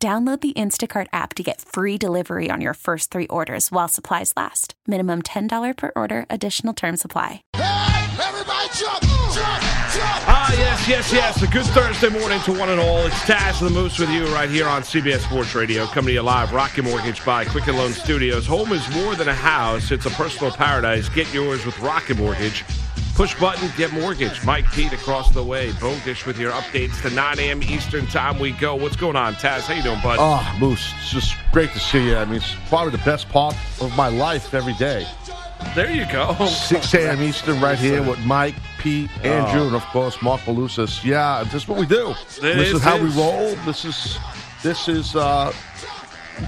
Download the Instacart app to get free delivery on your first three orders while supplies last. Minimum $10 per order, additional term supply. Hey, everybody jump, jump, jump. Ah, yes, yes, yes. A good Thursday morning to one and all. It's Taz the Moose with you right here on CBS Sports Radio, coming to you live. Rocket Mortgage by Quicken Loan Studios. Home is more than a house, it's a personal paradise. Get yours with Rocket Mortgage. Push button, get mortgage. Mike Pete across the way. Bogusch with your updates to 9 a.m. Eastern time. We go. What's going on, Taz? How you doing, bud? Oh, Moose, it's just great to see you. I mean, it's probably the best part of my life every day. there you go. 6 a.m. Eastern right here with Mike, Pete, Andrew, and of course Mark Malusis. Yeah, this is what we do. It this is, is, how we roll. This is this is uh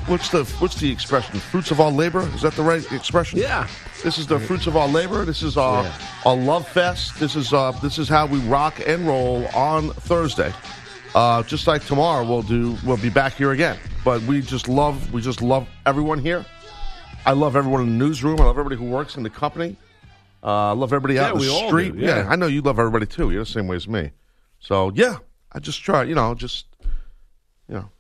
what's the what's the expression? Fruits of our labor? Is that the right expression? Yeah. This is the fruits of our labor. This is our our love fest. This is uh this is how we rock and roll on Thursday. Uh, just like tomorrow, we'll do. We'll be back here again. But we just love. We just love everyone here. I love everyone in the newsroom. I love everybody who works in the company. Uh, I love everybody Yeah, out in the street. do, yeah. I know you love everybody too. You're the same way as me. So yeah, I just try. You know, just you know,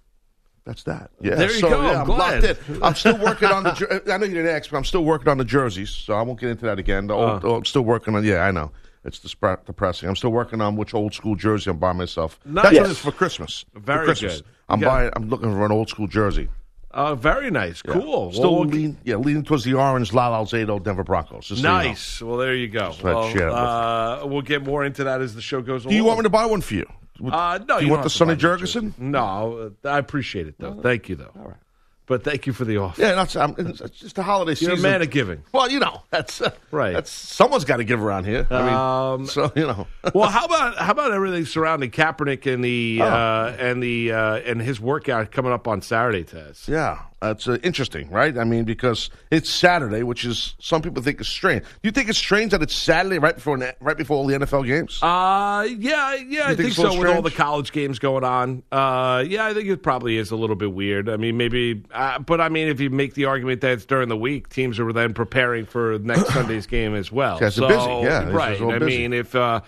that's that. Yeah. There you so, go. Yeah, I'm I'm glad. locked in. I'm still working on the. jer- I know you didn't ask, but I'm still working on the jerseys. So I won't get into that again. The old, Uh. I'm still working on. Yeah, I know. It's dispre- depressing. I'm still working on which old school jersey I'm buying myself. Nice. That's Yes. what it's for Christmas. Very for Christmas. good. I'm You got- buying. I'm looking for an old school jersey. Uh, very nice. Yeah. Cool. Still Well, we'll- lean, yeah, leaning towards the orange Lyle Alzado Denver Broncos. just so you know. Nice. Well, there you go. Well, share it with uh, we'll get more into that as the show goes along. Do you want me to buy one for you? Uh, no, Do you, want the Sonny buy me a Jurgensen? No, I appreciate it though. Thank you though. All right. But thank you for the offer. Yeah, that's I'm, it's it's just a holiday You're season. a man of giving. Well, you know that's uh, Right. That's someone's got to give around here. I mean, Um, so you know. well, how about how about everything surrounding Kaepernick and the Oh. uh, and the uh, and his workout coming up on Saturday, Tess? Yeah, that's uh, interesting, right? I mean, because it's Saturday, which is some people think is strange. Do you think it's strange that it's Saturday right before right before all the NFL games? Uh, yeah, yeah, I think think so. little With all the college games going on, uh, yeah, I think it probably is a little bit weird. I mean, maybe, uh, but I mean, if you make the argument that it's during the week, teams are then preparing for next Sunday's game as well. Guys are busy, yeah, right. I busy. mean, if uh,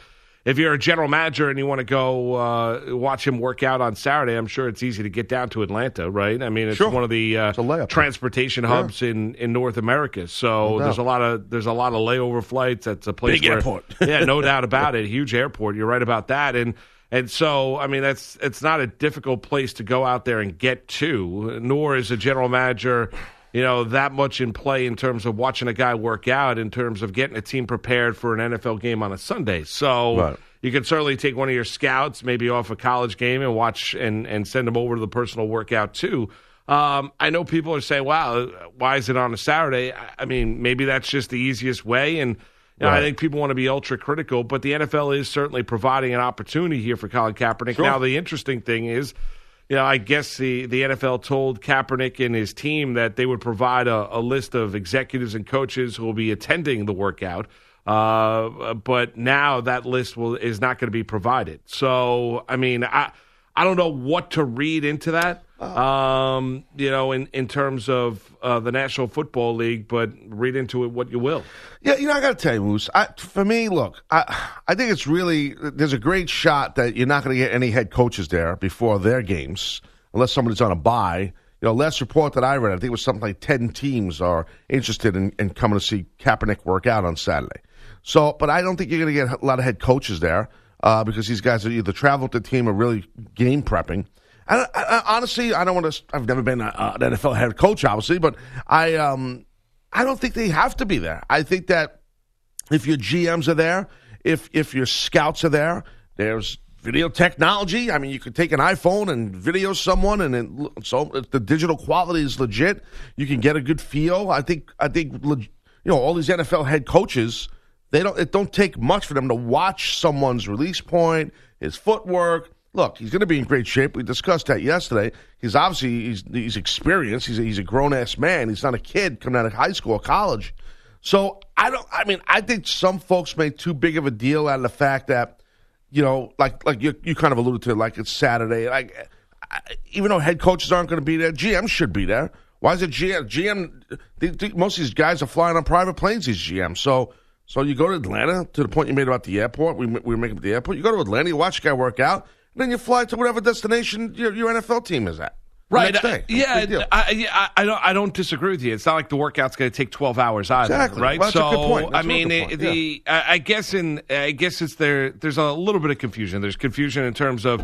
if you're a general manager and you want to go uh, watch him work out on Saturday, I'm sure it's easy to get down to Atlanta, right? I mean, it's Sure. one of the uh, It's a layup. transportation hubs in, in North America. So doubt. there's a lot of there's a lot of layover flights. That's a place Big where, airport. yeah, no doubt about it. Huge airport. You're right about that. And and so I mean that's it's not a difficult place to go out there and get to. Nor is a general manager, you know, that much in play in terms of watching a guy work out. In terms of getting a team prepared for an NFL game on a Sunday. So. Right. You can certainly take one of your scouts, maybe off a college game, and watch and, and send them over to the personal workout too. Um, I know people are saying, "Wow, why is it on a Saturday?" I, mean, maybe that's just the easiest way, and you know, I think people want to be ultra critical. But the NFL is certainly providing an opportunity here for Colin Kaepernick. Sure. Now, the interesting thing is, you know, I guess the, the NFL told Kaepernick and his team that they would provide a, a list of executives and coaches who will be attending the workout. Uh, but now that list will is not going to be provided. So, I mean, I I don't know what to read into that. Um, you know, in in terms of uh, the National Football League, but read into it what you will. Yeah, you know, I got to tell you, Moose. I, for me, look, I I think it's really there's a great shot that you're not going to get any head coaches there before their games, unless somebody's on a bye. You know, last report that I read, I think it was something like ten teams are interested in, in coming to see Kaepernick work out on Saturday. So, but I don't think you're going to get a lot of head coaches there uh, because these guys are either travel with the team or really game prepping. I, I, honestly, I don't want to. I've never been a, an NFL head coach, obviously, but I um I don't think they have to be there. I think that if your GMs are there, if if your scouts are there, there's video technology. I mean, you could take an iPhone and video someone, and then, so the digital quality is legit. You can get a good feel. I think I think you know all these NFL head coaches. They don't. It don't take much for them to watch someone's release point, his footwork, look, he's going to be in great shape. We discussed that yesterday. He's obviously he's he's experienced. He's a, he's a grown ass man. He's not a kid coming out of high school or college. So I don't. I mean, I think some folks made too big of a deal out of the fact that you know, like like you you kind of alluded to, it, like it's Saturday. Like I, even though head coaches aren't going to be there, GM should be there. Why is it GM? GM. The, the, most of these guys are flying on private planes. These GM. So so you go to Atlanta to the point you made about the airport. We we make up the airport. You go to Atlanta. You watch guy work out. Then you fly to whatever destination your, your NFL team is at. Right. Uh, yeah. I, I, I, don't. I don't disagree with you. It's not like the workout's going to take twelve hours either. Exactly. Right. Well, so I mean, it, the I guess in I guess it's there. There's a little bit of confusion. There's confusion in terms of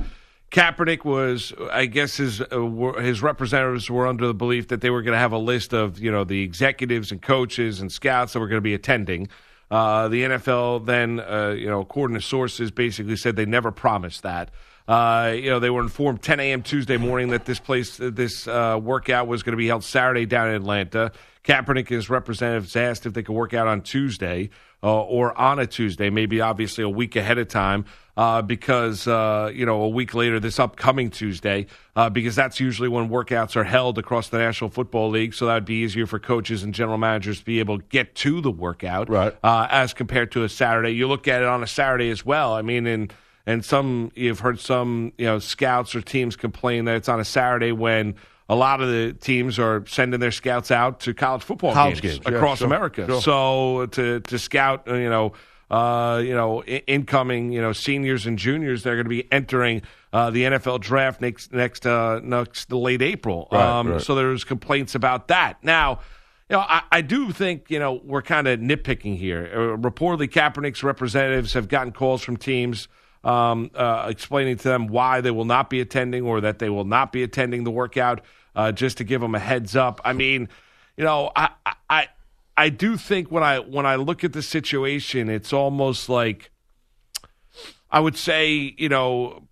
Kaepernick was. I guess his uh, his representatives were under the belief that they were going to have a list of you know the executives and coaches and scouts that were going to be attending. Uh, the NFL then, uh, you know, according to sources, basically said they never promised that. Uh, you know, they were informed 10 a.m. Tuesday morning that this place, this uh, workout was going to be held Saturday down in Atlanta. Kaepernick and his representatives asked if they could work out on Tuesday uh, or on a Tuesday, maybe obviously a week ahead of time, uh, because uh, you know a week later, this upcoming Tuesday, uh, because that's usually when workouts are held across the National Football League, so that would be easier for coaches and general managers to be able to get to the workout, right? as compared to a Saturday. You look at it on a Saturday as well. I mean, in and some you've heard some you know scouts or teams complain that it's on a Saturday when a lot of the teams are sending their scouts out to college football college games, games, across yeah, sure, America. Sure. So to to scout, uh, you know. Uh, you know, I- incoming, you know, seniors and juniors, they're going to be entering uh, the NFL draft next next uh, next late April. Right, um, right. So there's complaints about that. Now, you know, I, I do think you know we're kind of nitpicking here. Uh, reportedly, Kaepernick's representatives have gotten calls from teams um, uh, explaining to them why they will not be attending or that they will not be attending the workout, uh, just to give them a heads up. I mean, you know, I, I I do think when I when I look at the situation, it's almost like I would say, you know,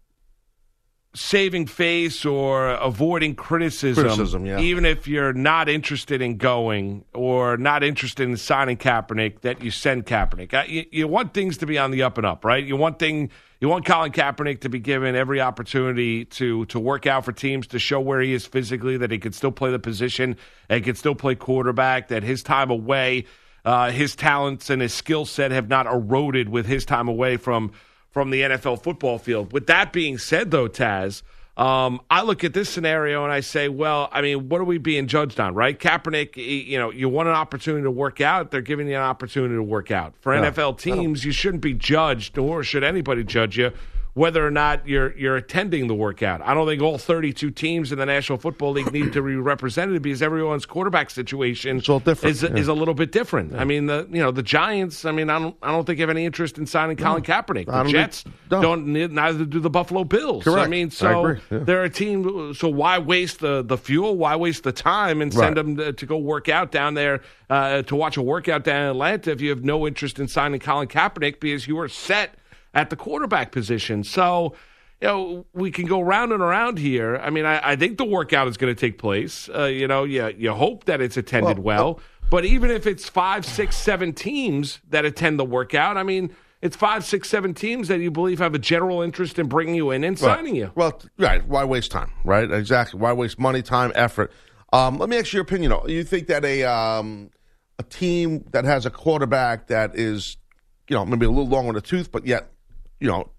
saving face or avoiding criticism, Criticism, yeah. even if you're not interested in going or not interested in signing Kaepernick, that you send Kaepernick. Uh, You, you want things to be on the up and up, right? You want thing. You want Colin Kaepernick to be given every opportunity to to work out for teams to show where he is physically, that he can still play the position, and can still play quarterback. That his time away, uh, his talents and his skill set have not eroded with his time away from from the NFL football field. With that being said, though, Taz, um, I look at this scenario and I say, well, I mean, what are we being judged on, right? Kaepernick, you know, you want an opportunity to work out. They're giving you an opportunity to work out. For NFL teams, you shouldn't be judged, nor should anybody judge you whether or not you're you're attending the workout. I don't think all 32 teams in the National Football League need to be represented because everyone's quarterback situation It's all different, is yeah. is a little bit different. I mean, the you know the Giants. I mean, I don't I don't think have any interest in signing Colin Kaepernick. I The don't Jets think- no. don't neither do the Buffalo Bills. I Correct. mean, I so agree, yeah. they're a team. So why waste the the fuel? Why waste the time and send Right. them to, to go work out down there uh, to watch a workout down in Atlanta if you have no interest in signing Colin Kaepernick because you are set at the quarterback position. So. You know, we can go round and around here. I mean, I, I think the workout is going to take place. Uh, you know, you, you hope that it's attended well. Well, But even if it's five, six, seven teams that attend the workout, I mean, it's five, six, seven teams that you believe have a general interest in bringing you in and signing you. Well, right. Why waste time? Right. Exactly. Why waste money, time, effort? Um, let me ask you your opinion. You think that a um, a team that has a quarterback that is, you know, maybe a little long on the tooth, but yet, you know,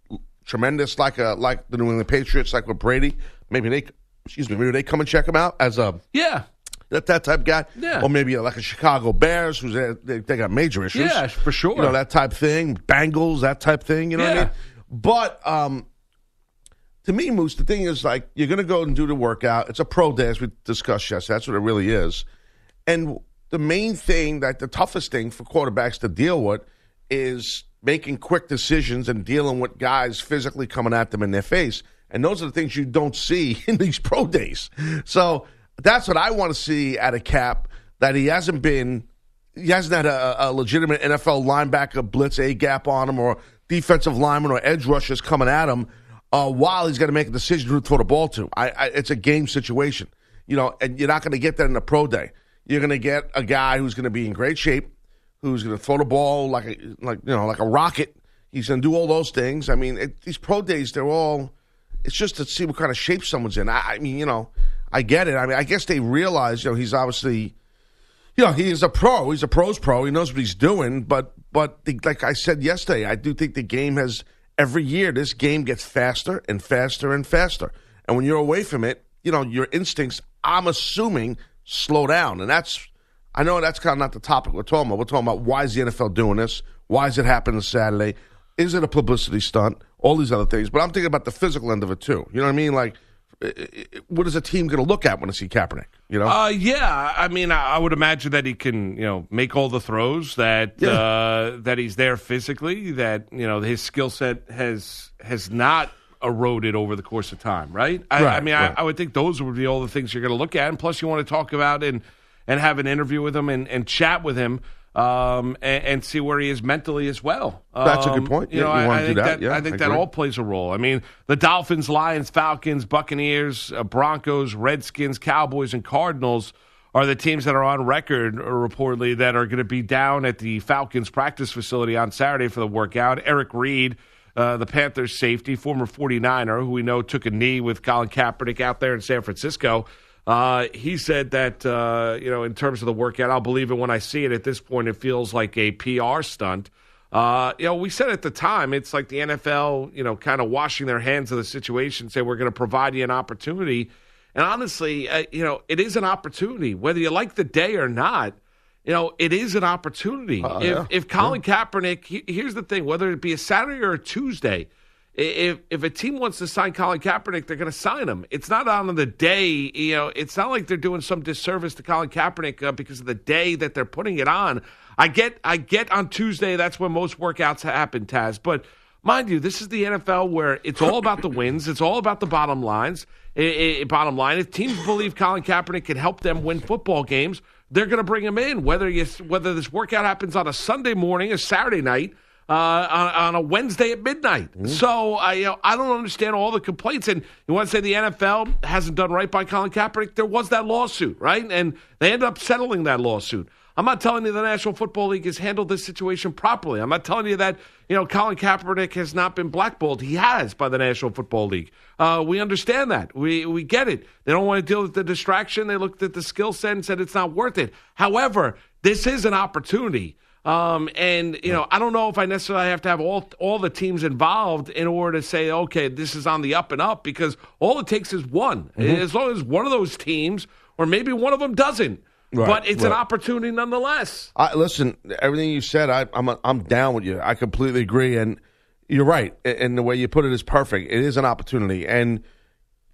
tremendous, like a like the New England Patriots, like with Brady, maybe they, excuse me, maybe they come and check him out as a Yeah, that that type of guy, Yeah. or maybe uh, like a Chicago Bears, who's uh, they, they got major issues, Yeah, for sure. You know that type thing, Bengals, that type thing. You know what I mean? But um, to me, Moose, the thing is like you're going to go and do the workout. It's a pro day, as we discussed yesterday. That's what it really is. And the main thing, that the toughest thing for quarterbacks to deal with, is making quick decisions and dealing with guys physically coming at them in their face. And those are the things you don't see in these pro days. So that's what I want to see at a cap that he hasn't been he hasn't had a, a legitimate NFL linebacker blitz a gap on him or defensive lineman or edge rushers coming at him uh, while he's got to make a decision who to throw the ball to. I, I, it's a game situation, you know, and you're not going to get that in a pro day. You're going to get a guy who's going to be in great shape, who's going to throw the ball like a like you know like a rocket. He's going to do all those things. I mean, it, these pro days, they're all It's just to see what kind of shape someone's in. I, I mean, you know, I get it. I mean, I guess they realize, you know, he's obviously, you know, he is a pro. He's a pros pro. He knows what he's doing. But, but the, like I said yesterday, I do think the game has every year. This game gets faster and faster and faster. And when you're away from it, you know, your instincts. I'm assuming slow down, and that's. I know that's kind of not the topic we're talking about. We're talking about why is the NFL doing this? Why is it happening Saturday? Is it a publicity stunt? All these other things. But I'm thinking about the physical end of it too. You know what I mean? Like, what is a team going to look at when they see Kaepernick? You know? Uh, yeah, I mean, I, would imagine that he can, you know, make all the throws. That Yeah. uh, that he's there physically. That you know his skill set has has not eroded over the course of time. Right. I, I mean, right. I, I would think those would be all the things you're going to look at, and plus you want to talk about and and have an interview with him and, and chat with him. Um, and, and see where he is mentally as well. That's a good Um, point. You Yeah, know, you I, I do think that. Yeah, I think I that all plays a role. I mean, the Dolphins, Lions, Falcons, Buccaneers, uh, Broncos, Redskins, Cowboys, and Cardinals are the teams that are on record uh, reportedly that are going to be down at the Falcons practice facility on Saturday for the workout. Eric Reid, uh, the Panthers safety, former 49er, who we know took a knee with Colin Kaepernick out there in San Francisco. Uh, he said that, uh, you know, in terms of the workout, I'll believe it when I see it. At this point, it feels like a PR stunt. Uh, you know, we said at the time, it's like the NFL, you know, kind of washing their hands of the situation, say, we're going to provide you an opportunity. And honestly, uh, you know, it is an opportunity, whether you like the day or not. You know, it is an opportunity. if yeah. if Colin Kaepernick, he- here's the thing: whether it be a Saturday or a Tuesday, if if a team wants to sign Colin Kaepernick, they're going to sign him. It's not on the day. You know, it's not like they're doing some disservice to Colin Kaepernick uh, because of the day that they're putting it on. I get, I get on Tuesday. That's when most workouts happen, Taz. But mind you, this is the NFL where it's all about the wins. It's all about the bottom lines. I- I- bottom line, if teams believe Colin Kaepernick can help them win football games, they're going to bring him in. Whether you, whether this workout happens on a Sunday morning, a Saturday night, uh, on, on a Wednesday at midnight. So I, you know, I don't understand all the complaints. And you want to say the NFL hasn't done right by Colin Kaepernick? There was that lawsuit, right? And they ended up settling that lawsuit. I'm not telling you the National Football League has handled this situation properly. I'm not telling you that you know Colin Kaepernick has not been blackballed. He has by the National Football League. Uh, we understand that. We we get it. They don't want to deal with the distraction. They looked at the skill set and said it's not worth it. However, this is an opportunity. Um, and you know, I don't know if I necessarily have to have all all the teams involved in order to say, okay, this is on the up and up, because all it takes is one. Mm-hmm. As long as one of those teams, or maybe one of them doesn't, Right, but it's an opportunity nonetheless. I, listen, everything you said, I, I'm I'm down with you. I completely agree, and you're right. And the way you put it is perfect. It is an opportunity, and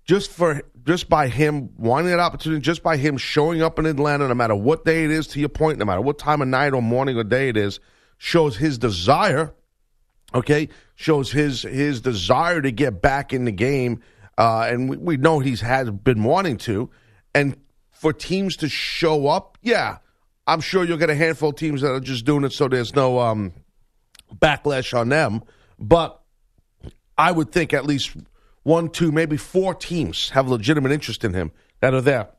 just for just by him wanting that opportunity, just by him showing up in Atlanta, no matter what day it is, to your point, no matter what time of night or morning or day it is, shows his desire. Okay, shows his his desire to get back in the game, uh, and we, we know he's has been wanting to, and for teams to show up, yeah, I'm sure you'll get a handful of teams that are just doing it so there's no um, backlash on them. But I would think at least one, two, maybe four teams have legitimate interest in him that are there.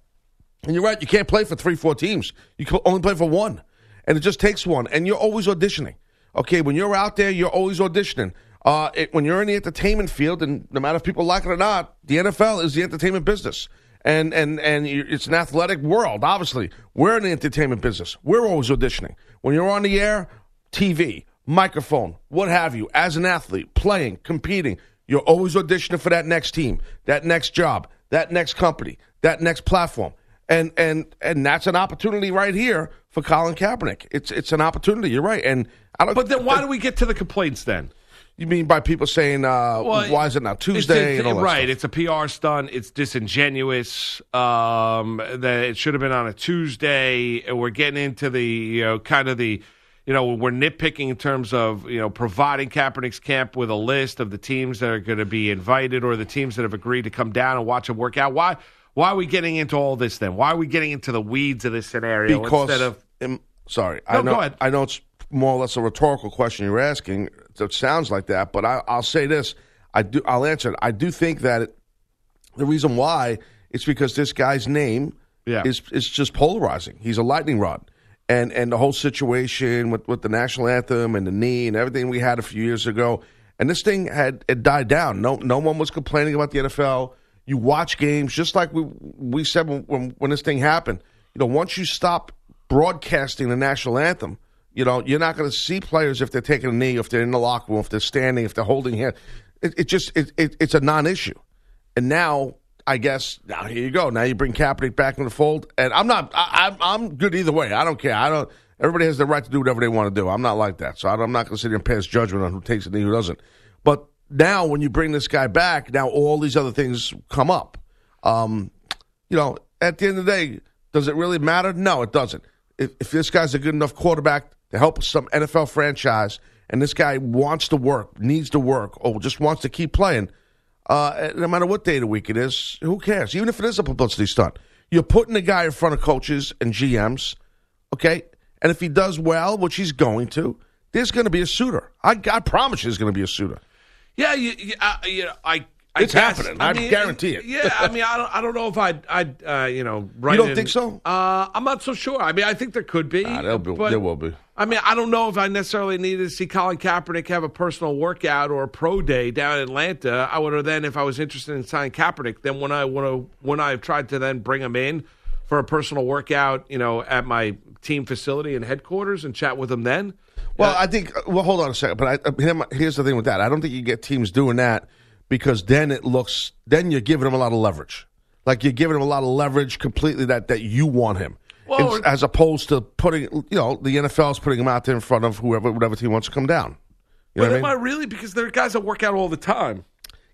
And you're right, you can't play for three, four teams. You can only play for one. And it just takes one. And you're always auditioning. Okay, when you're out there, you're always auditioning. Uh, it, when you're in the entertainment field, and no matter if people like it or not, the NFL is the entertainment business. And, and, and it's an athletic world, obviously. We're in the entertainment business. We're always auditioning. When you're on the air, TV, microphone, what have you, as an athlete, playing, competing, you're always auditioning for that next team, that next job, that next company, that next platform. And and and that's an opportunity right here for Colin Kaepernick. It's it's an opportunity. You're right. And I don't. But then why do we get to the complaints then? you mean by people saying uh, why is it not Tuesday? It's, and all that right. It's a PR stunt. It's disingenuous. Um, that it should have been on a Tuesday. and We're getting into the you know kind of the you know we're nitpicking in terms of you know providing Kaepernick's camp with a list of the teams that are going to be invited or the teams that have agreed to come down and watch him work out. Why? Why are we getting into all this then? Why are we getting into the weeds of this scenario because instead of um, sorry, No, I know go ahead. I know it's more or less a rhetorical question you're asking. It sounds like that, but I, I'll say this: I do. I'll answer it. I do think that it, the reason why is because this guy's name Yeah. is is just polarizing. He's a lightning rod. And, and the whole situation with, with the national anthem and the knee and everything we had a few years ago, and this thing had it died down. No, no one was complaining about the NFL. You watch games just like we we said when, when, when this thing happened. You know, once you stop broadcasting the national anthem, you know, you're not going to see players if they're taking a knee, if they're in the locker room, if they're standing, if they're holding hands. It, it just it, it, it's a non-issue. And now, I guess now here you go. Now you bring Kaepernick back in the fold, and I'm not. I, I'm I'm good either way. I don't care. I don't. Everybody has the right to do whatever they want to do. I'm not like that, so I'm not going to sit here and pass judgment on who takes it and who doesn't. But now, when you bring this guy back, now all these other things come up. Um, you know, at the end of the day, does it really matter? No, it doesn't. If, if this guy's a good enough quarterback to help some NFL franchise, and this guy wants to work, needs to work, or just wants to keep playing, uh, no matter what day of the week it is, who cares? Even if it is a publicity stunt, you're putting the guy in front of coaches and GMs, okay? And if he does well, which he's going to, there's going to be a suitor. I, I promise you, there's going to be a suitor. Yeah, you, you, you know, I. I It's guess. happening. I mean guarantee it. Yeah, I mean, I don't, I don't know if I'd, I'd, uh, you know, right. You don't in- think so? Uh, I'm not so sure. I mean, I think there could be. Ah, there'll be- but- there will be. I mean, I don't know if I necessarily needed to see Colin Kaepernick have a personal workout or a pro day down in Atlanta. I would have then, if I was interested in signing Kaepernick, then when I when I, when I tried to then bring him in for a personal workout, you know, at my team facility and headquarters and chat with him then. Well, I think. Well, hold on a second. But I, uh, here's the thing with that. I don't think you get teams doing that because then it looks. Then you're giving him a lot of leverage. Like you're giving him a lot of leverage completely that that you want him, Well, as opposed to putting. You know, the NFL is putting him out there in front of whoever, whatever team wants to come down. You know But what I am mean? I really? Because there are guys that work out all the time.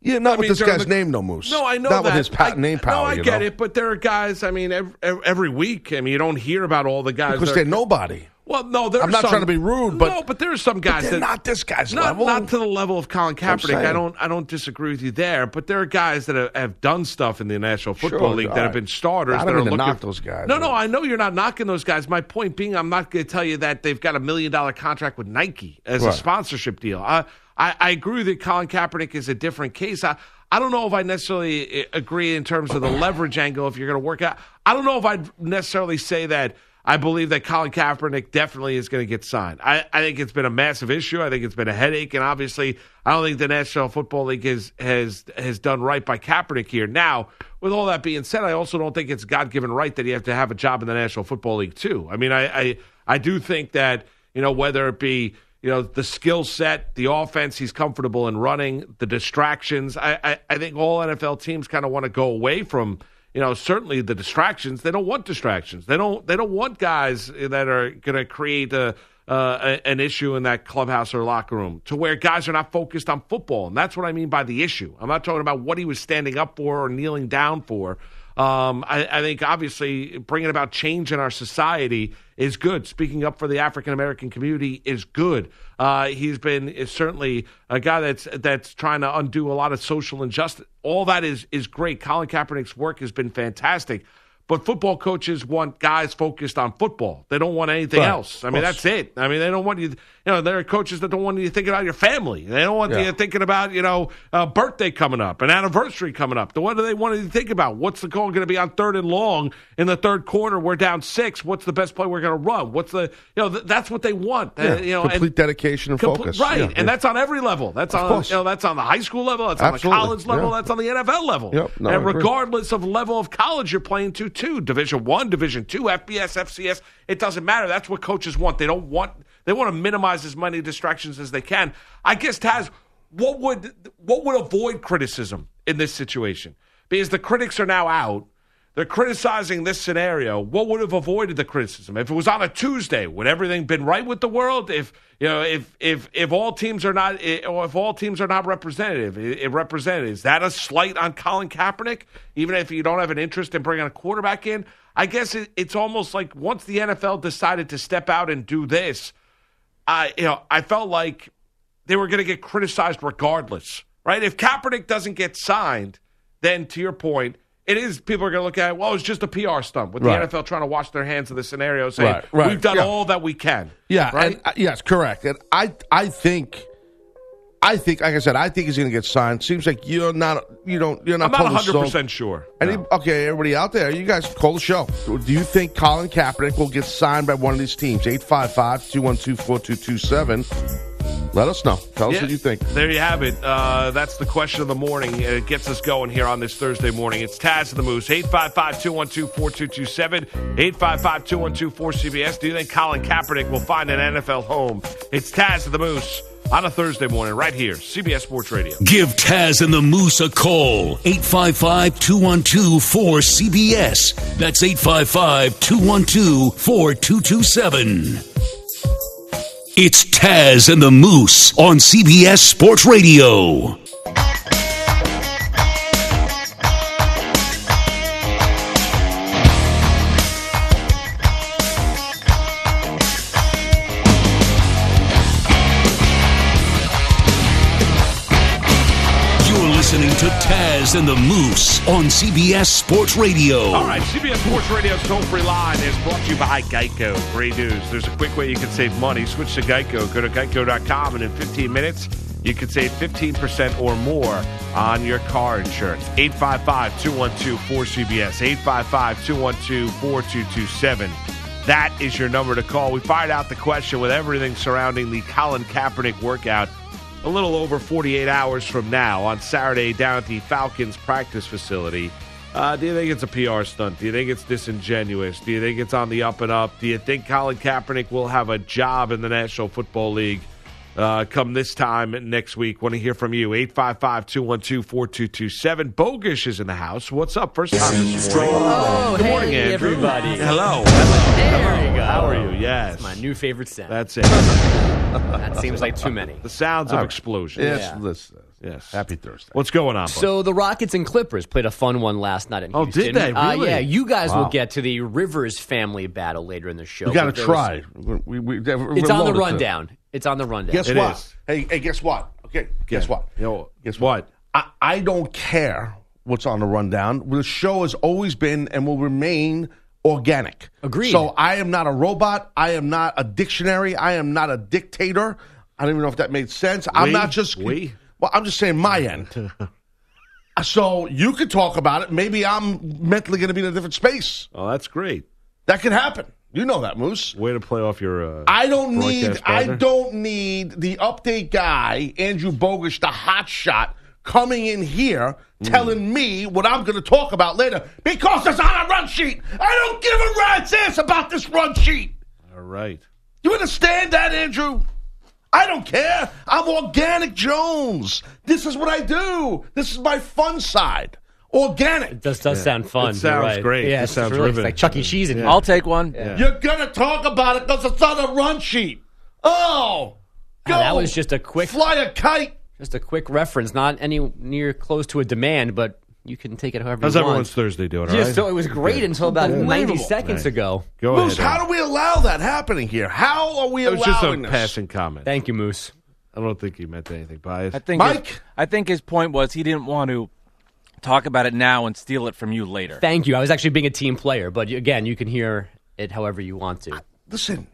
yeah, not with mean, this guy's the- name, no moose. No, I know not that. with his pa- I- name power. No, I get know? it, but there are guys. I mean, every, every week. I mean, you don't hear about all the guys. because they're nobody. Well, no, there. I'm not some- trying to be rude, but- no, but there are some guys They're that not this guy's not, level. not to the level of Colin Kaepernick. I don't. I don't disagree with you there. But there are guys that have, have done stuff in the National Football Sure, League that have been starters. I don't that are to looking, knock those guys, No, no, I know you're not knocking those guys. My point being, I'm not going to tell you that they've got a million dollar contract with Nike as a sponsorship deal. I, I, I agree that Colin Kaepernick is a different case. I, I don't know if I necessarily eh, agree in terms of the leverage angle. If you're going to work out, I don't know if I'd necessarily say that. I believe that Colin Kaepernick definitely is going to get signed. I, I think it's been a massive issue. I think it's been a headache, and obviously, I don't think the National Football League has has has done right by Kaepernick here. Now, with all that being said, I also don't think it's God given right that you have to have a job in the National Football League too. I mean, I I, I do think that you know whether it be you know the skill set, the offense he's comfortable in running, the distractions. I I, I think all NFL teams kind of want to go away from you know certainly the distractions. They don't want distractions. They don't they don't want guys that are going to create a. Uh, a- an issue in that clubhouse or locker room to where guys are not focused on football. And that's what I mean by the issue. I'm not talking about what he was standing up for or kneeling down for. Um, I, I think obviously bringing about change in our society is good. Speaking up for the African American community is good. Uh, he's been is certainly a guy that's that's trying to undo a lot of social injustice. All that is is great. Colin Kaepernick's work has been fantastic. But football coaches want guys focused on football. They don't want anything Right, else. I mean, that's it. I mean, they don't want you. You know, there are coaches that don't want you thinking about your family. They don't want Yeah. you thinking about you know a birthday coming up, an anniversary coming up. The what do they want you to think about? What's the call going to be on third and long in the third quarter? We're down six. What's the best play we're going to run? What's the you know th- that's what they want. Uh, you know, complete dedication and Comple- focus. Right, Yeah, and that's on every level. That's on course. you know that's on the high school level. That's on the college level. yeah. That's on the NFL level. Yep, no, and regardless of level of college you're playing to, too, Division One, Division Two, FBS, FCS, it doesn't matter. That's what coaches want. They don't want they want to minimize as many distractions as they can. I guess Taz, what would what would avoid criticism in this situation? Because the critics are now out. They're criticizing this scenario. What would have avoided the criticism? If it was on a Tuesday, would everything been right with the world? If you know, if if if all teams are not, eh, if all teams are not representative, eh, eh, i- i- represented, is that a slight on Colin Kaepernick? Even if you don't have an interest in bringing a quarterback in, I guess it, it's almost like once the NFL decided to step out and do this, I you know I felt like they were going to get criticized regardless, right? If Kaepernick doesn't get signed, then to your point, it is people are going to look at it, well, it's just a PR stunt with Right. the NFL trying to wash their hands of the scenario, saying Right, right, we've done yeah. all that we can. Yeah, right. and, uh, yes, correct. And I, I think, I think, like I said, I think he's going to get signed. Seems like you're not, you don't, you're not. I'm not 100 percent sure. Any, No. Okay, everybody out there, you guys call the show. Do you think Colin Kaepernick will get signed by one of these teams? 855 212 4227. Let us know. Tell us Yeah. what you think. There you have it. Uh, that's the question of the morning. It gets us going here on this Thursday morning. It's Taz of the Moose. 855-212-4227. 855-212-4CBS. Do you think Colin Kaepernick will find an NFL home? It's Taz of the Moose on a Thursday morning right here, CBS Sports Radio. Give Taz and the Moose a call. 855 212 4CBS. That's 855 212 4227. It's Taz and the Moose on CBS Sports Radio. Taz and the Moose on CBS Sports Radio. All right, CBS Sports Radio's toll-free line is brought to you by Geico. Great news. There's a quick way you can save money. Switch to Geico. Go to geico.com, and in 15 minutes, you can save 15% or more on your car insurance. 855-212-4CBS. 855-212-4227. That is your number to call. We fired out the question with everything surrounding the Colin Kaepernick workout a little over 48 hours from now on Saturday down at the Falcons practice facility. Uh, do you think it's a PR stunt? Do you think it's disingenuous? Do you think it's on the up and up? Do you think Colin Kaepernick will have a job in the National Football League uh, come this time next week? Want to hear from you. 855 212 4227. Bogusch is in the house. What's up? First time this morning. Oh, Good hey, morning, Andrew. everybody. Hello. There you go. How are you? Yes. My new favorite sound. That's it. that seems like too many. The sounds of explosions. Yes, Yeah. Yes. Happy Thursday. What's going on? So the Rockets and Clippers played a fun one last night in Oh, Houston. did they? Uh, yeah, you guys Wow. will get to the Rivers family battle later in the show. we got to was- try. We, we, we, It's on the rundown. It's on the rundown. Guess It what? is. Hey, hey, guess what? Okay, guess what? Yo, Guess what? I, I don't care what's on the rundown. The show has always been and will remain organic. Agreed. So I am not a robot. I am not a dictionary. I am not a dictator. I don't even know if that made sense. I'm We? not just. We? Well, I'm just saying my end. so you could talk about it. Maybe I'm mentally going to be in a different space. Oh, that's great. That could happen. You know that, Moose. Way to play off your. Uh, I don't need. broadcast I don't need the update guy, Andrew Bogus, the hot shot, coming in here Hmm. telling me what I'm going to talk about later because it's on a run sheet. I don't give a rat's ass about this run sheet. All right. You understand that, Andrew? I don't care. I'm Organic Jones. This is what I do. This is my fun side. Organic. This does sound fun. It sounds right. great. Yeah, It sounds really, it's riveting. like Chuck E. Cheese. And I'll take one. You're going to talk about it because it's on a run sheet. Oh. Go. that was just a quick, Fly a kite. just a quick reference. Not any near close to a demand, but you can take it however How's you everyone's want. Thursday doing? All Yeah, right? so it was great until about 90 Unbelievable. seconds ago. Go Moose, ahead. how Ed. do we allow that happening here? How are we It was just a allowing this? passing comment. Thank you, Moose. I don't think he meant anything by it. I think Mike? His, I think his point was he didn't want to talk about it now and steal it from you later. Thank you. I was actually being a team player, but again, you can hear it however you want to. Listen,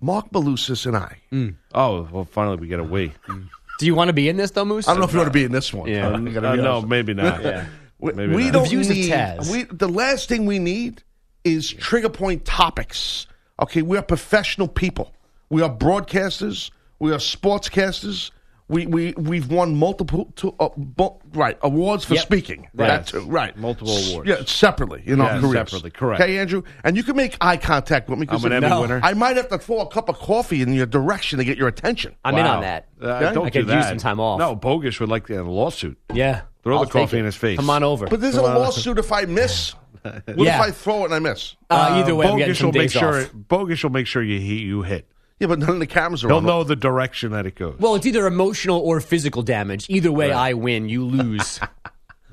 Mark Malusis and I. Oh, well, finally we get a we. Do you want to be in this though, Moose? I don't know if you want to be in this one. Yeah. I'm Uh, be no, maybe not. We, maybe we not. don't The views need. We, the last thing we need is trigger point topics. Okay, we are professional people. We are broadcasters. We are sportscasters. We we we've won multiple to, uh, bu- right awards for Yep. speaking. Right. That too, right. Multiple S- awards. Yeah, separately in our Yeah, careers. separately, correct. Okay, Andrew, and you can make eye contact with me. 'cause I'm an Emmy No. winner. I might have to throw a cup of coffee in your direction to get your attention. I'm in on that. Uh, Okay? Don't I do could that. use some time off. No, Bogus would like to get in a lawsuit. Yeah. Throw I'll the coffee it. in his face. Come on over. But there's a lawsuit if I miss. What Yeah. if I throw it and I miss? Uh, either way, I'm getting Bogusch some will make sure. off. Bogusch will make sure you he- you hit. Yeah, but none of the cameras are He'll on. know the direction that it goes. Well, it's either emotional or physical damage. Either way, I win. You lose.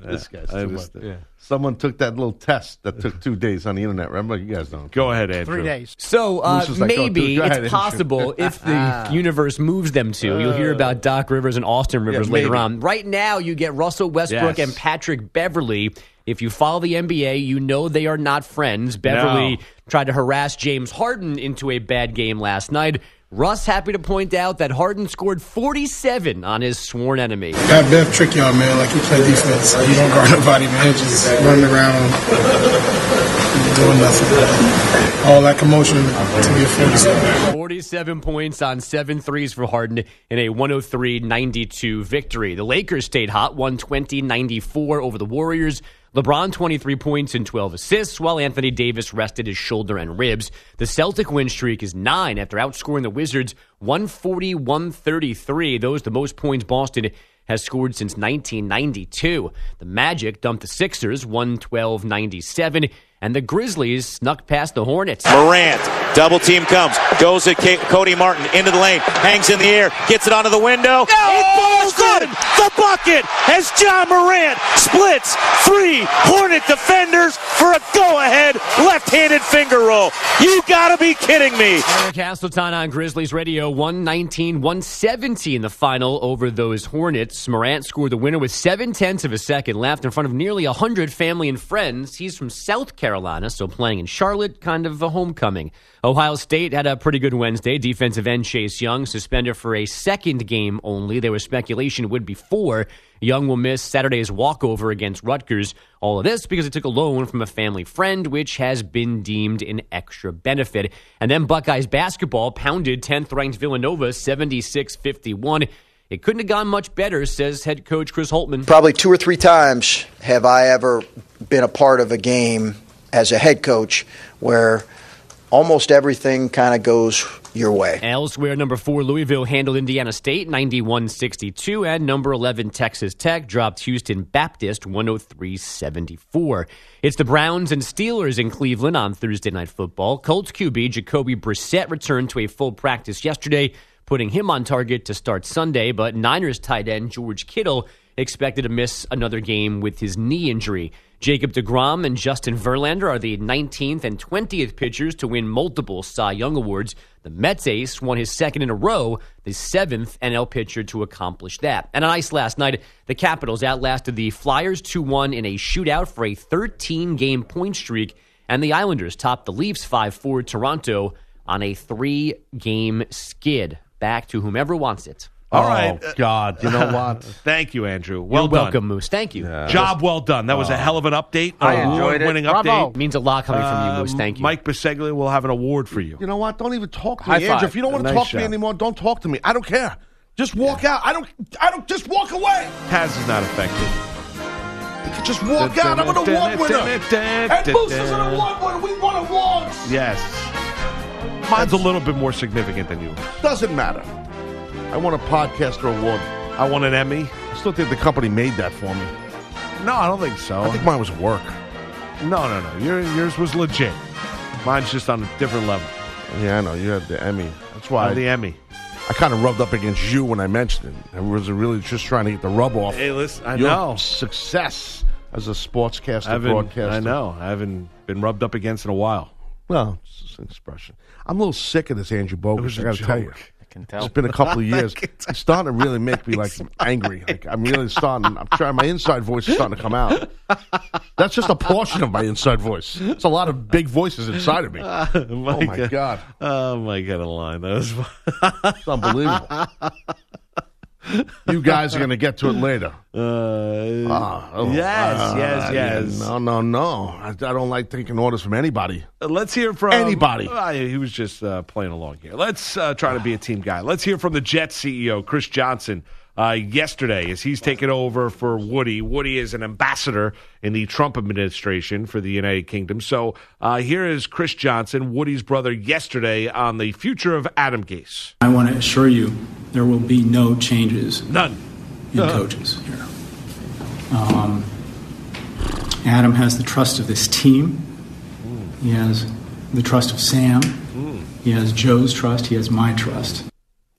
This guy's I too much. understand. Someone took that little test that took two days on the internet. Remember, you guys don't. Go ahead, Andrew. Three days. So uh, Moose was like, oh, maybe dude, go ahead, it's Andrew. possible if the universe moves them to. You'll hear about Doc Rivers and Austin Rivers Yeah, later maybe. on. Right now, you get Russell Westbrook Yes. and Patrick Beverley. If you follow the NBA, you know they are not friends. Beverley No. tried to harass James Harden into a bad game last night. Russ happy to point out that Harden scored 47 on his sworn enemy. Got Bev trick y'all, man. Like you play defense. You don't guard nobody, man. Just running around doing nothing. All that commotion to get 47. 47 points on seven threes for Harden in a 103 92 victory. The Lakers stayed hot, 120 94 over the Warriors. LeBron 23 points and 12 assists, while Anthony Davis rested his shoulder and ribs. The Celtic win streak is nine after outscoring the Wizards 140 133. Those the most points Boston has scored since 1992. The Magic dumped the Sixers 112 97, and the Grizzlies snuck past the Hornets. Morant, double team comes, goes at K- Cody Martin into the lane, hangs in the air, gets it onto the window. it falls in the as Ja Morant splits three Hornet defenders for a go-ahead left-handed finger roll. You gotta be kidding me. Eric Hasseltine on Grizzlies Radio, 119 117 the final over those Hornets. Morant scored the winner with seven tenths of a second left in front of nearly 100 family and friends. He's from South Carolina, so playing in Charlotte, kind of a homecoming. Ohio State had a pretty good Wednesday. Defensive end Chase Young suspended for a second game only. There was speculation it would be four. Young will miss Saturday's walkover against Rutgers. All of this because he took a loan from a family friend, which has been deemed an extra benefit. And then Buckeyes basketball pounded 10th ranked Villanova 76 51. It couldn't have gone much better, says head coach Chris Holtmann. Probably two or three times have I ever been a part of a game as a head coach where almost everything kind of goes your way. Elsewhere, number four, Louisville handled Indiana State 91 62, and number 11, Texas Tech dropped Houston Baptist 103 74. It's the Browns and Steelers in Cleveland on Thursday Night Football. Colts QB Jacoby Brissett returned to a full practice yesterday, putting him on target to start Sunday, but Niners tight end George Kittle expected to miss another game with his knee injury. Jacob DeGrom and Justin Verlander are the 19th and 20th pitchers to win multiple Cy Young Awards. The Mets ace won his second in a row, the seventh NL pitcher to accomplish that. And on ice last night, the Capitals outlasted the Flyers 2 1 in a shootout for a 13 game point streak, and the Islanders topped the Leafs 5 4 Toronto on a three game skid. Back to whomever wants it. All right. Oh, God. You know what? Thank you, Andrew. Well You're done. welcome, Moose. Thank you. Job well done. That was a hell of an update. I An enjoyed it. award-winning Bravo. update. means a lot coming from you, Moose. Um, Thank you. Mike Biseglia will have an award for you. You know what? Don't even talk to High me, Andrew. If you don't want to Nice talk to me anymore, don't talk to me. I don't care. Just walk out. I don't. I don't. Just walk away. Taz is not affected. You can just walk out. I'm an award winner. And Moose is an award winner. We won awards. Yes. Mine's a little bit more significant than yours. Doesn't matter. I won a podcaster award. I won an Emmy. I still think the company made that for me. No, I don't think so. I think mine was work. no, no, no. Your, yours was legit. Mine's just on a different level. Yeah, I know. You had the Emmy. That's why I'm the Emmy. I kind of rubbed up against you when I mentioned it. I was really just trying to get the rub off. Hey, listen, I your know. success as a sportscaster, I broadcaster. I know. I haven't been rubbed up against in a while. Well, it's an expression. I'm a little sick of this Andrew Bogus. I got to tell you. Can tell. It's been a couple of years. It's starting to really make me like angry. Like I'm really starting. I'm trying. My inside voice is starting to come out. That's just a portion of my inside voice. It's a lot of big voices inside of me. Oh my oh, god, Oh my god, a line. That was it's unbelievable. You guys are going to get to it later. Uh, Ah, oh, yes, ah, yes, yes. No, no, no. I, I don't like taking orders from anybody. Let's hear from Anybody. Uh, he was just uh, playing along here. Let's uh, try to be a team guy. Let's hear from the Jets CEO, Chris Johnson, uh, yesterday as he's taken over for Woody. Woody is an ambassador in the Trump administration for the United Kingdom. So uh, here is Chris Johnson, Woody's brother, yesterday on the future of Adam Gase. I want to assure you there will be no changes None. in coaches here. Um, Adam has the trust of this team. He has the trust of Sam. He has Joe's trust. He has my trust.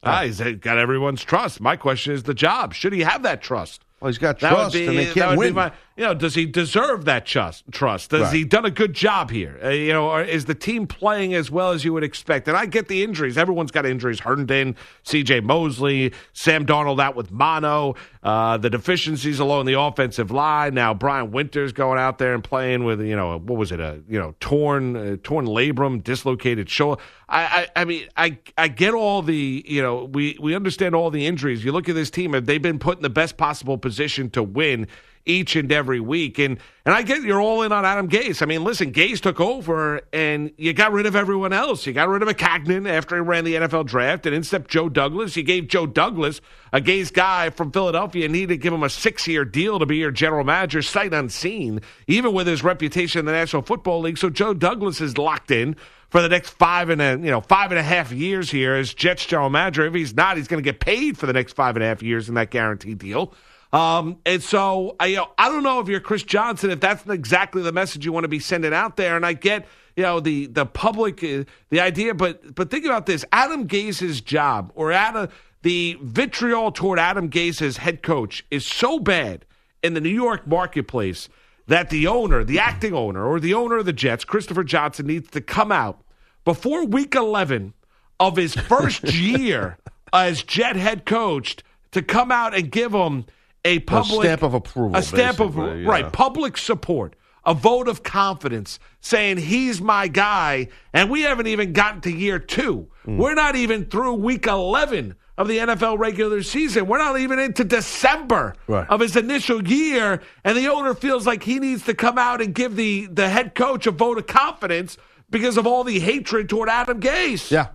Ah, he's got everyone's trust. My question is the job. Should he have that trust? Well, he's got That trust, would be, and they can't would win. Be my, you know, does he deserve that trust? Trust? Does Right. he done a good job here? Uh, you know, is the team playing as well as you would expect? And I get the injuries. Everyone's got injuries. Herndon, C.J. Mosley, Sam Darnold out with mono. Uh, the deficiencies along the offensive line. Now Brian Winters going out there and playing with you know what was it a you know torn uh, torn labrum, dislocated shoulder. I, I I mean I I get all the you know we we understand all the injuries. You look at this team; have they been put in the best possible position to win? Each and every week. And and I get you're all in on Adam Gase. I mean, listen, Gase took over and you got rid of everyone else. You got rid of Cagnon after he ran the NFL draft, and instead Joe Douglas. You gave Joe Douglas, a Gase guy from Philadelphia, and needed to give him a six year deal to be your general manager, sight unseen, even with his reputation in the National Football League. So Joe Douglas is locked in for the next five and a you know five and a half years here as Jets general manager. If he's not, he's going to get paid for the next five and a half years in that guaranteed deal. Um, and so I, you know, I don't know if you're Chris Johnson, if that's exactly the message you want to be sending out there. And I get, you know, the the public, uh, the idea, but but think about this: Adam Gase's job, or Adam, the vitriol toward Adam Gase's head coach, is so bad in the New York marketplace that the owner, the acting owner, or the owner of the Jets, Christopher Johnson, needs to come out before Week 11 of his first year as Jet head coach to come out and give him a public stamp of approval, a stamp of yeah. right public support, a vote of confidence, saying he's my guy, and we haven't even gotten to year two. Hmm. We're not even through week eleven of the NFL regular season. We're not even into December Right. of his initial year, and the owner feels like he needs to come out and give the the head coach a vote of confidence because of all the hatred toward Adam Gase. Yeah.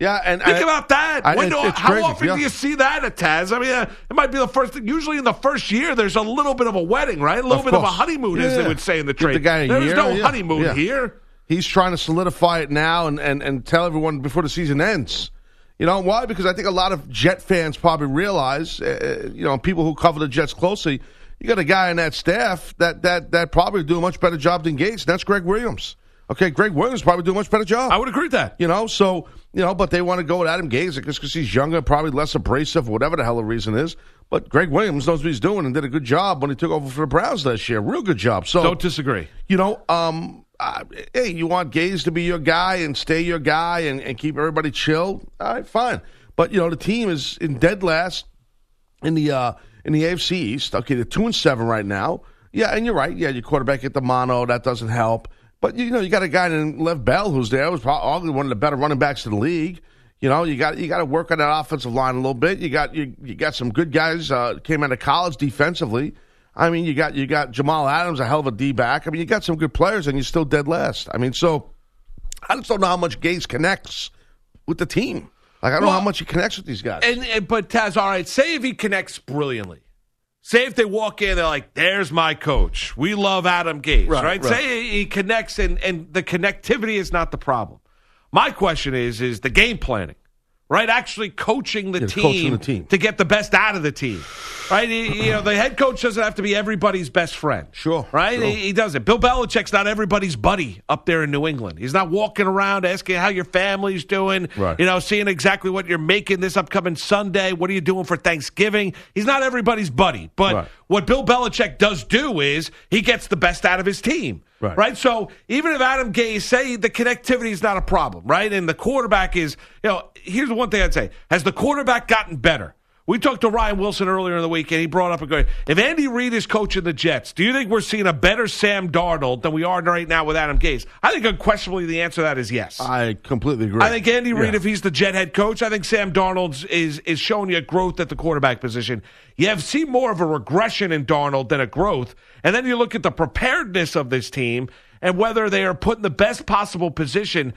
Yeah, and Think I- about that. I- When do- it's how crazy, often yeah. do you see that at Taz? I mean, uh, it might be the first. Usually, in the first year, there's a little bit of a wedding, right? A little Of bit of a course. honeymoon, as they would say in the Give trade. the guy There's year, no yeah. honeymoon Yeah. here. He's trying to solidify it now and, and, and tell everyone before the season ends. You know why? Because I think a lot of Jet fans probably realize, uh, you know, people who cover the Jets closely, you got a guy on that staff that that that probably do a much better job than Gase. And that's Gregg Williams. Okay, Gregg Williams probably do a much better job. I would agree with that. You know, so you know, but they want to go with Adam Gase just because he's younger, probably less abrasive, whatever the hell the reason is. But Gregg Williams knows what he's doing and did a good job when he took over for the Browns last year. Real good job. So Don't disagree. you know, um, uh, hey, you want Gase to be your guy and stay your guy and, and keep everybody chill. All right, fine. But you know, the team is in dead last in the uh, in the AFC East. Okay, they're two and seven right now. Yeah, and you're right. Yeah, your quarterback hit the mono. That doesn't help. But you know, you got a guy named Le'Veon Bell who's there. Was probably one of the better running backs in the league. You know, you got you got to work on that offensive line a little bit. You got you, you got some good guys uh, came out of college defensively. I mean, you got you got Jamal Adams, a hell of a D back. I mean, you got some good players, and you're still dead last. I mean, so I just don't know how much Gase connects with the team. Like I don't know how much he connects with these guys. And, and but Taz, all right. Say if he connects brilliantly. Say if they walk in, they're like, "There's my coach. We love Adam Gase, Right. Right, right. Say he connects, and and the connectivity is not the problem. My question is, is the game planning, right? Actually coaching the, Yeah, team, coaching the team. to get the best out of the team, right? He- you know, the head coach doesn't have to be everybody's best friend. Sure, right? sure. He, he doesn't. Bill Belichick's not everybody's buddy up there in New England. He's not walking around asking how your family's doing. Right. You know, seeing exactly what you're making this upcoming Sunday. What are you doing for Thanksgiving? He's not everybody's buddy. But Right. What Bill Belichick does do is he gets the best out of his team. Right. So even if Adam Gase say the connectivity is not a problem, right? And the quarterback is, you know, here's the one thing I'd say: has the quarterback gotten better? We talked to Ryan Wilson earlier in the week, and he brought up a good. If Andy Reid is coaching the Jets, do you think we're seeing a better Sam Darnold than we are right now with Adam Gase? I think unquestionably the answer to that is yes. I completely agree. I think Andy Reid, Yeah. if he's the Jet head coach, I think Sam Darnold is is showing you growth at the quarterback position. You have seen more of a regression in Darnold than a growth, and then you look at the preparedness of this team and whether they are put in the best possible position,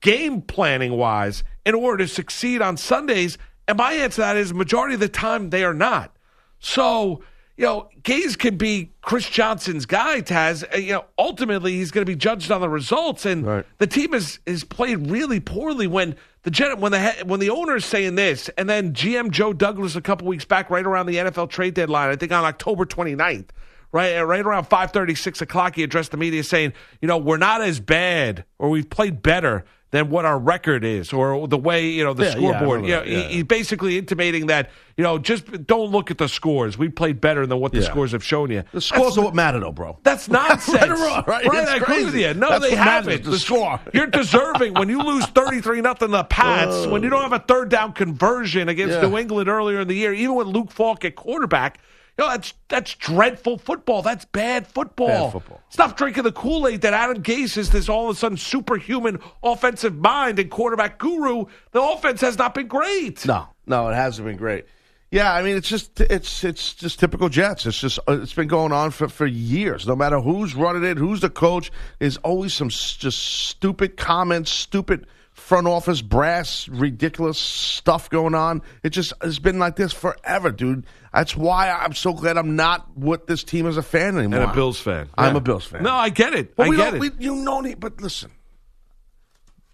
game planning wise, in order to succeed on Sundays. And my answer to that is majority of the time they are not. So, you know, Gase can be Chris Johnson's guy, Taz. Uh, You know, ultimately he's going to be judged on the results, and Right. the team is is played really poorly when the gen- when the when the owner is saying this, and then GM Joe Douglas a couple weeks back, right around the NFL trade deadline, I think on October 29th, right uh, right around 5:30, 6 o'clock, he addressed the media saying, you know, we're not as bad, or we've played better than what our record is, or the way you know the Yeah, yeah, scoreboard. remember you know, yeah. he's basically intimating that you know just don't look at the scores. We played better than what the Yeah. scores have shown you. The scores are what matter, though, bro. That's nonsense. Right wrong, right? It's I agree with you. No, That's they haven't. the score. You're deserving when you lose 33 nothing the Pats, when you don't oh. have a third down conversion against Yeah. New England earlier in the year, even with Luke Falk at quarterback. Know, that's that's dreadful football. That's bad football. Bad football. Stop drinking the Kool-Aid that Adam Gase is this all of a sudden superhuman offensive mind and quarterback guru. The offense has not been great. No, no, it hasn't been great. Yeah, I mean it's just it's it's just typical Jets. It's just uh, it's been going on for, for years. No matter who's running it, who's the coach, there's always some s- just stupid comments, stupid front office brass, ridiculous stuff going on. It just has been like this forever, dude. That's why I'm so glad I'm not with this team as a fan anymore. And a Bills fan. I'm Yeah. a Bills fan. No, I get it. But I we get it. we- you know, but listen,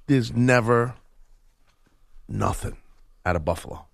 there's never nothing out of Buffalo.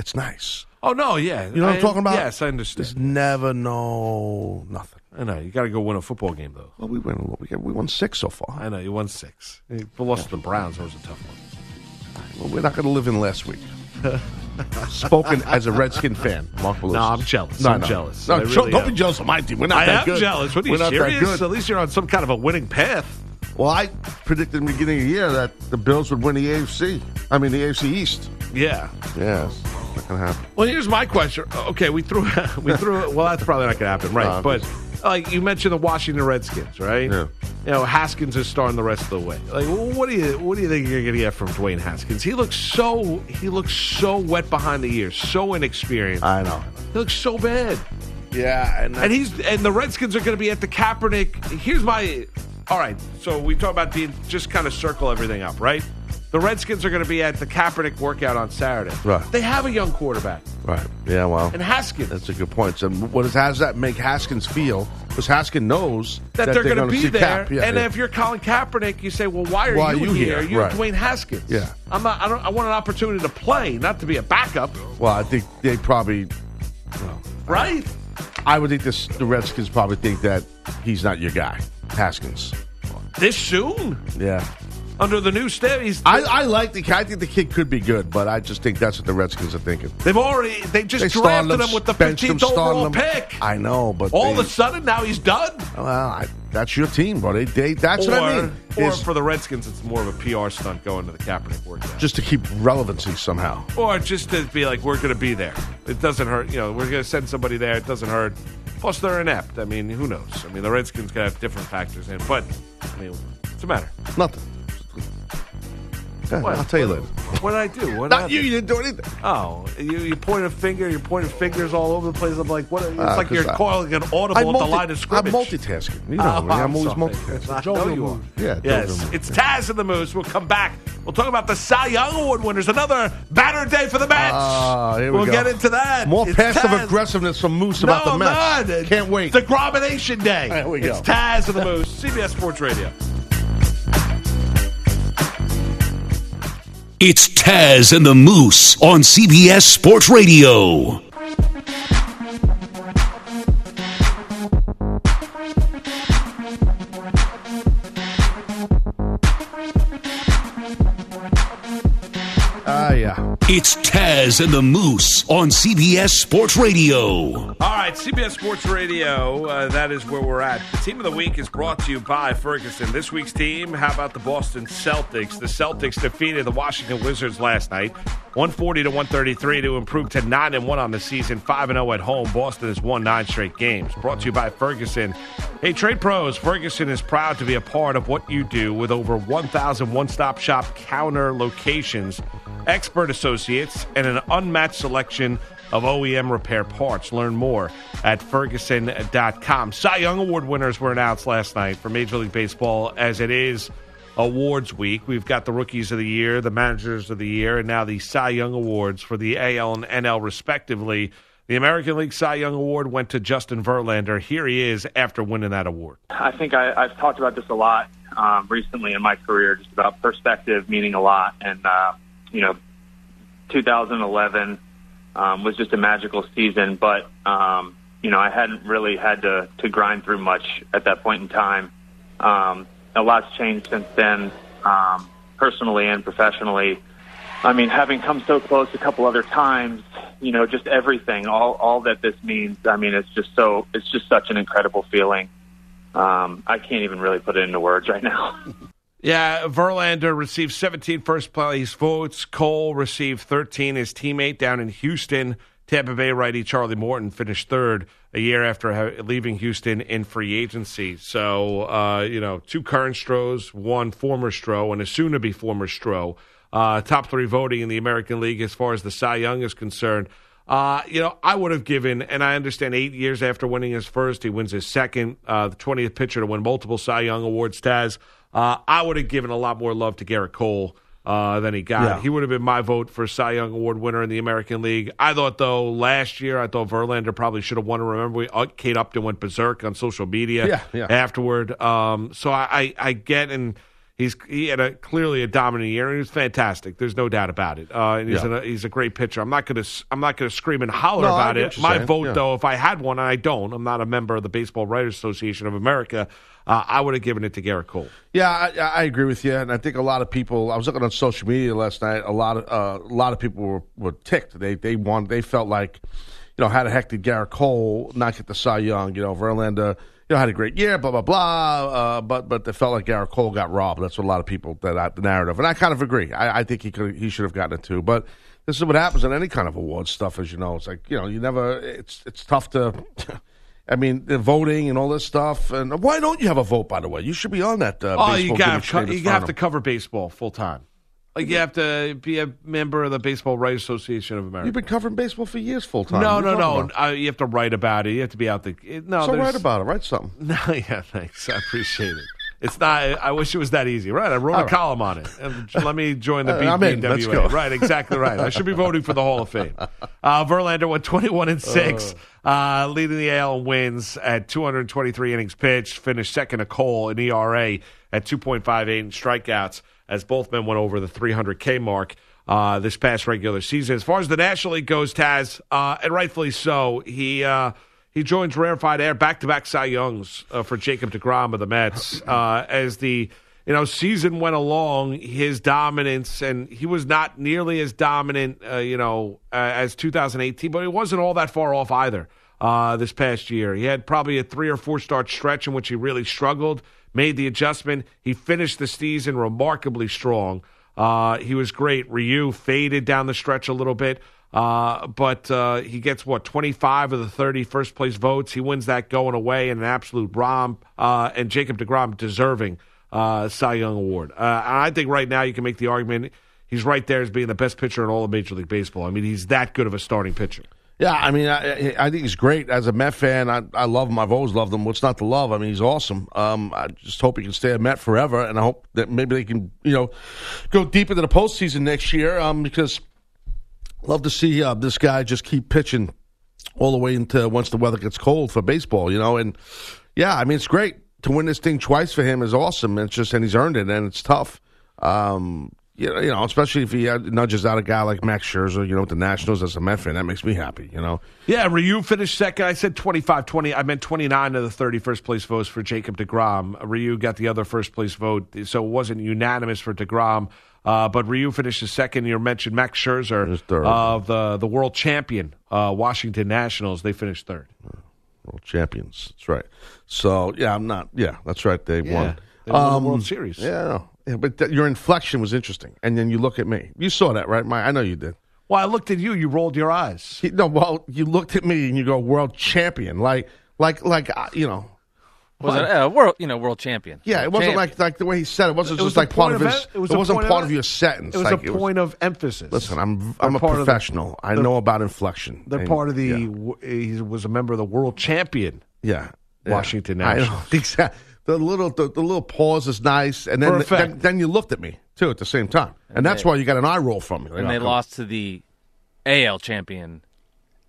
It's nice. oh no, yeah. You know what I- I'm talking about? Yes, I understand. There's never no nothing. I know. You got to go win a football game though. Well, we win. We we won six so far. I know you won six. You lost to the Browns. That was a tough one. Well, we're not going to live in last week. Spoken as a Redskin fan, Mark Malusis. No, I'm jealous. No, I'm no. jealous. No, don't- really don't am. be jealous of my team. We're not I that am good. jealous. What are you We're not that serious? good. At least you're on some kind of a winning path. Well, I predicted in the beginning of the year that the Bills would win the AFC. I mean, the AFC East. Yeah. Yes, not to happen. Well, here's my question. Okay, we threw we threw. Well, that's probably not going to happen, right? No, but like you mentioned, the Washington Redskins, right? Yeah. You know, Haskins is starting the rest of the way. Like, what do you what do you think you're going to get from Dwayne Haskins? He looks so he looks so wet behind the ears, so inexperienced. I know. He looks so bad. Yeah, and, And he's and the Redskins are going to be at the Kaepernick. Here's my. All right, so we talk about the just kind of circle everything up, right? The Redskins are going to be at the Kaepernick workout on Saturday. Right. They have a young quarterback, right. Yeah, well, and Haskins. that's a good point. So, what does, how does that make Haskins feel? Because Haskins knows that, they're, going to be there. Yeah, and yeah. if you're Colin Kaepernick, you say, "Well, why are Why are you, you here? here?" You're Right. Dwayne Haskins." Yeah. I'm not. I don't. I want an opportunity to play, not to be a backup, well, I think they probably. right? I would think this. The Redskins probably think that he's not your guy, Haskins. This soon, Yeah. Under the new step. I, I like the kid. I think the kid could be good, but I just think that's what the Redskins are thinking. they've already. They just They drafted him with the benched him, 15th overall him. pick. I know, but All they, of a sudden, now he's done. well, I, that's your team, buddy. They, they, that's or, what I mean. or Is for the Redskins, it's more of a PR stunt going to the Kaepernick workout. just to keep relevancy somehow. or just to be like, we're going to be there. It doesn't hurt. You know, we're going to send somebody there. It doesn't hurt. Plus, they're inept. I mean, who knows? I mean, the Redskins could have different factors in. But, I mean, what's the matter? Nothing. Okay, What? I'll tell you later. What did I do? What Not you. You didn't do anything. Oh, you, you point a finger. You're pointing fingers all over the place. I'm like, what? It's Ah, like you're I- calling an audible I at the line of scrimmage. I'm multitasking. You know Oh. I'm, I'm always multitasking. Joe you are. Yeah, Yes, it's Taz and the Moose. We'll come back. We'll talk about the Cy Young Award winners. Another batter day for the Mets. Here we will get into that. More It's passive Taz. aggressiveness from Moose No, about the Mets. man. Can't wait. DeGromination Day. There we go. It's. Taz and the Moose. CBS Sports Radio. It's Taz and the Moose on CBS Sports Radio. Ah, yeah. It's Taz and the Moose on CBS Sports Radio. All right, CBS Sports Radio, uh, that is where we're at. The team of the week is brought to you by Ferguson. This week's team, how about the Boston Celtics? The Celtics defeated the Washington Wizards last night, 140 to 133 to improve to 9 and 1 on the season, 5 and 0 at home. Boston has won 9 straight games. Brought to you by Ferguson. Hey, trade pros, Ferguson is proud to be a part of what you do with over 1,000 one-stop shop counter locations, expert associates, and an unmatched selection of OEM repair parts. Learn more at Ferguson.com. Cy Young Award winners were announced last night for Major League Baseball as it is awards week. We've got the Rookies of the Year, the Managers of the Year, and now the Cy Young Awards for the AL and NL, respectively. The American League Cy Young Award went to Justin Verlander. Here he is after winning that award. I think I, I've talked about this a lot um, recently in my career, just about perspective meaning a lot. And, uh, you know, 2011 um, was just a magical season, but, um, you know, I hadn't really had to, to grind through much at that point in time. Um, a lot's changed since then, um, personally and professionally. I mean, having come so close a couple other times, you know, just everything, all all that this means. I mean, it's just so it's just such an incredible feeling. Um, I can't even really put it into words right now. Yeah, Verlander received 17 first place votes. Cole received 13. His teammate down in Houston, Tampa Bay righty Charlie Morton, finished third a year after leaving Houston in free agency. So, uh, you know, two current Stros, one former Stro, and a soon to be former Stro. Uh, top three voting in the American League as far as the Cy Young is concerned. Uh, you know, I would have given, and I understand eight years after winning his first, he wins his second, uh, the 20th pitcher to win multiple Cy Young Awards, Taz. Uh, I would have given a lot more love to Gerrit Cole uh, than he got. Yeah. He would have been my vote for Cy Young Award winner in the American League. I thought, though, last year, I thought Verlander probably should have won. Remember, we, uh, Kate Upton went berserk on social media Yeah, yeah. afterward. Um, so I, I, I get, and he's he had a clearly a dominant year, and he was fantastic. There's no doubt about it. Uh, and he's, Yeah. a, he's a great pitcher. I'm not gonna I'm not gonna scream and holler No, about it. My saying. vote, Yeah. though, if I had one, and I don't, I'm not a member of the Baseball Writers Association of America. Uh, I would have given it to Gerrit Cole. Yeah, I, I agree with you, and I think a lot of people. I was looking on social media last night. A lot of uh, a lot of people were, were ticked. They they want they felt like, you know, how the heck did Gerrit Cole not get the Cy Young? You know, Verlander, you know, had a great year, blah blah blah. Uh, but but they felt like Gerrit Cole got robbed. That's what a lot of people that uh, the narrative, and I kind of agree. I, I think he could he should have gotten it too. But this is what happens in any kind of awards stuff, as you know. It's like you know, you never. It's it's tough to. I mean, the voting and all this stuff. And why don't you have a vote? By the way, you should be on that. Uh, oh, baseball you got you have to cover baseball full time. Like you have to be a member of the Baseball Writers Association of America. You've been covering baseball for years, full time. no, no, no. Uh, you have to write about it. You have to be out the. it- No, so there's- write about it. Write something. No, yeah, thanks. I appreciate it. It's not. I wish it was that easy. Right, I wrote All a right. column on it. Let me join the Uh, I'm in. Let's BBWA. Right, exactly right. I should be voting for the Hall of Fame. Uh, Verlander went 21 and six, uh, leading the AL wins at 223 innings pitched. Finished second to Cole in ERA at 2.58 strikeouts, as both men went over the 300K mark. Uh, this past regular season. As far as the National League goes, Taz, uh, and rightfully so, he uh, he joins rarefied air back to back Cy Youngs uh, for Jacob DeGrom of the Mets. Uh, as the you know season went along, his dominance and he was not nearly as dominant, uh, you know, uh, as 2018, but he wasn't all that far off either. Uh, this past year, he had probably a three or four start stretch in which he really struggled. Made the adjustment. He finished the season remarkably strong. Uh, he was great. Ryu faded down the stretch a little bit. Uh, but uh, he gets what 25 of the 30 first place votes. He wins that going away in an absolute romp. Uh, and Jacob Degrom deserving uh, Cy Young award. Uh, I think right now you can make the argument he's right there as being the best pitcher in all of Major League Baseball. I mean, he's that good of a starting pitcher. Yeah, I mean, I, I think he's great as a Met fan. I, I love him. I've always loved him. What's not to love? I mean, he's awesome. Um, I just hope he can stay a Met forever, and I hope that maybe they can, you know, go deep into the postseason next year. Um, because love to see uh, this guy just keep pitching all the way into once the weather gets cold for baseball. You know, and yeah, I mean, it's great to win this thing twice for him is awesome. It's just and he's earned it, and it's tough. Um, you know, you know, especially if he nudges out a guy like Max Scherzer, you know, with the Nationals as a Met fan, that makes me happy. You know. Yeah, Ryu finished second. I said 25 20. I meant 29 of the 30 first place votes for Jacob DeGrom. Ryu got the other first place vote, so it wasn't unanimous for DeGrom. Uh, but Ryu finished second. You mentioned Max Scherzer of the, the world champion uh, Washington Nationals. They finished third. World champions. That's right. So yeah, I'm not. Yeah, that's right. They Yeah, won. they won the Um, World Series. Yeah, I know. Yeah but th- your inflection was interesting, and then you look at me. You saw that, right? My, I know you did. Well, I looked at you. You rolled your eyes. He- no, well, you looked at me and you go, "World champion," like, like, like, uh, you know. Was it uh, world? You know, world champion. Yeah, it World wasn't champion. like like the way he said it. It wasn't It was just like a part point of of his. em- It, it was a wasn't part of- of your sentence. It was like, a point of emphasis. Listen, I'm They're I'm a part of the- professional. I know about inflection. They're And- part of the. yeah. w- He was a member of the world champion. Yeah. yeah. Washington I know. Nationals. Exactly. The little the, the little pause is nice, and then, then then you looked at me too at the same time, and, that's they- why you got an eye roll from me. Like, and oh, they come- lost to the AL champion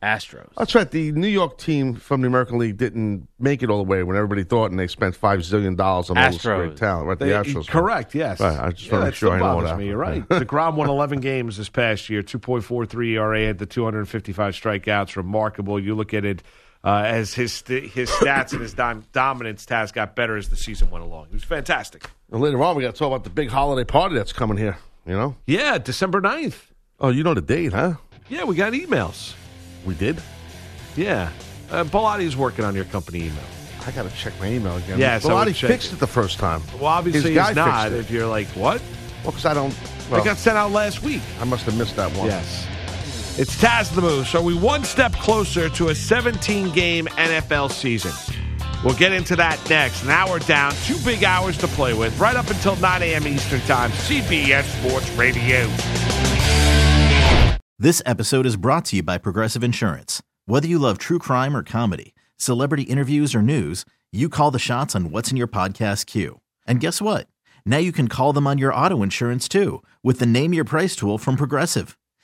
Astros. That's right. The New York team from the American League didn't make it all the way when everybody thought, and they spent five zillion dollars on all this Astros. great talent. Right, the They- Astros. Correct. Yes. Right, I just yeah, wanna that make sure I know bothers that. me. You're right. the Degrom won 11 games this past year. 2.43 ERA had the 255 strikeouts. Remarkable. You look at it uh, as his st- his stats and his dom- dominance Taz got better as the season went along. He was fantastic. And later on, we got to talk about the big holiday party that's coming here. You know? Yeah, December 9th. Oh, you know the date, huh? Yeah, we got emails. We did. Yeah. Uh, Bilatti's working on your company email. I got to check my email again. Yeah, so Bilotti fixed it the first time. Well, obviously His guy not. If you're like, what? Well, because I don't. Well, it got sent out last week. I must have missed that one. Yes. It's Taz the Moose. Are we one step closer to a 17 game NFL season? We'll get into that next. An hour down, two big hours to play with, right up until 9 a.m. Eastern Time. CBS Sports Radio. This episode is brought to you by Progressive Insurance. Whether you love true crime or comedy, celebrity interviews or news, you call the shots on what's in your podcast queue. And guess what? Now you can call them on your auto insurance too with the Name Your Price tool from Progressive.